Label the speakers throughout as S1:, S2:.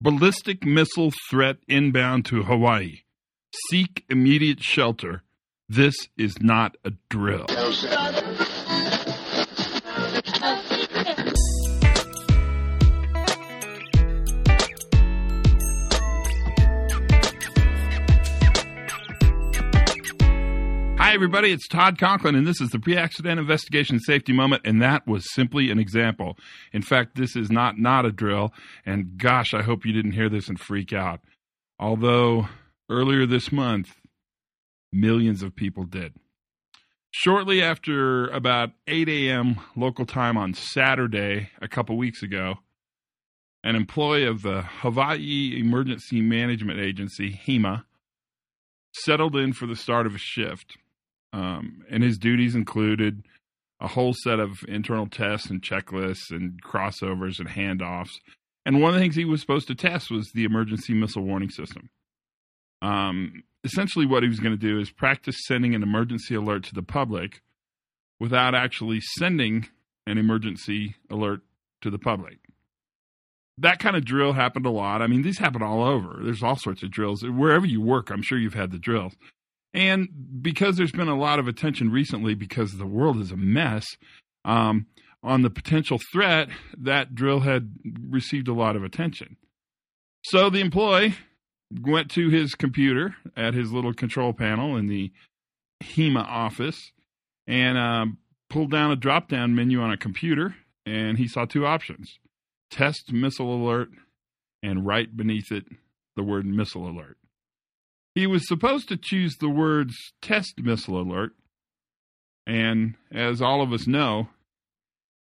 S1: Ballistic missile threat inbound to Hawaii. Seek immediate shelter. This is not a drill. Hi, everybody. It's Todd Conklin, and this is the pre accident investigation safety moment. And that was simply an example. In fact, this is not not a drill. And gosh, I hope you didn't hear this and freak out. Although earlier this month, millions of people did. Shortly after about 8 a.m. local time on Saturday, a couple weeks ago, an employee of the Hawaii Emergency Management Agency, HEMA, settled in for the start of a shift. Um, and his duties included a whole set of internal tests and checklists and crossovers and handoffs. And one of the things he was supposed to test was the emergency missile warning system. Um, essentially, what he was going to do is practice sending an emergency alert to the public without actually sending an emergency alert to the public. That kind of drill happened a lot. I mean, these happen all over. There's all sorts of drills. Wherever you work, I'm sure you've had the drills. And because there's been a lot of attention recently because the world is a mess um, on the potential threat, that drill had received a lot of attention. So the employee went to his computer at his little control panel in the HEMA office and uh, pulled down a drop down menu on a computer, and he saw two options test missile alert, and right beneath it, the word missile alert. He was supposed to choose the words test missile alert, and as all of us know,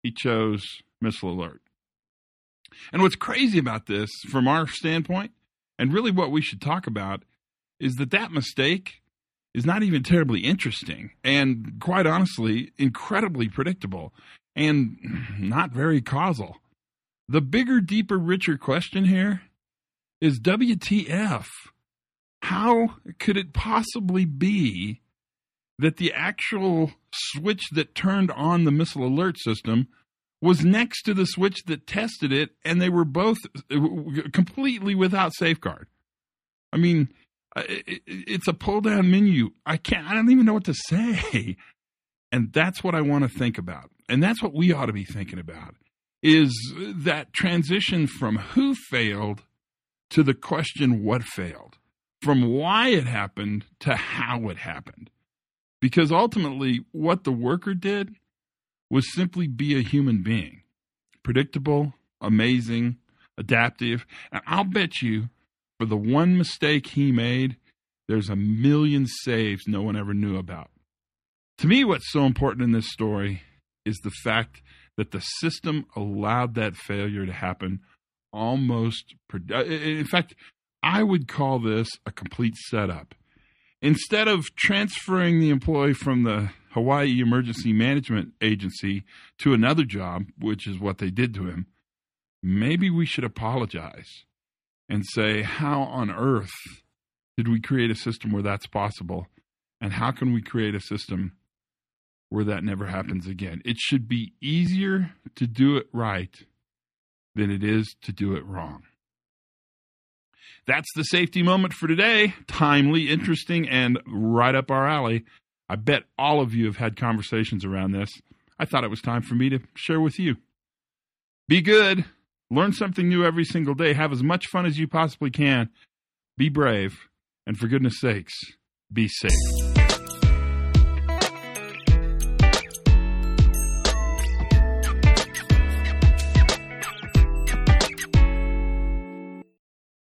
S1: he chose missile alert. And what's crazy about this, from our standpoint, and really what we should talk about, is that that mistake is not even terribly interesting, and quite honestly, incredibly predictable, and not very causal. The bigger, deeper, richer question here is WTF? How could it possibly be that the actual switch that turned on the missile alert system was next to the switch that tested it, and they were both uh, completely without safeguard? I mean, uh, it's a pull down menu. I can't, I don't even know what to say. And that's what I want to think about. And that's what we ought to be thinking about is that transition from who failed to the question what failed from why it happened to how it happened. Because ultimately, what the worker did was simply be a human being predictable, amazing, adaptive. And I'll bet you for the one mistake he made, there's a million saves no one ever knew about. To me, what's so important in this story is the fact that the system allowed that failure to happen almost. In fact, I would call this a complete setup. Instead of transferring the employee from the Hawaii Emergency Management Agency to another job, which is what they did to him, maybe we should apologize and say, how on earth did we create a system where that's possible? And how can we create a system where that never happens again? It should be easier to do it right than it is to do it wrong. That's the safety moment for today. Timely, interesting, and right up our alley. I bet all of you have had conversations around this. I thought it was time for me to share with you. Be good. Learn something new every single day. Have as much fun as you possibly can. Be brave. And for goodness sakes, be safe.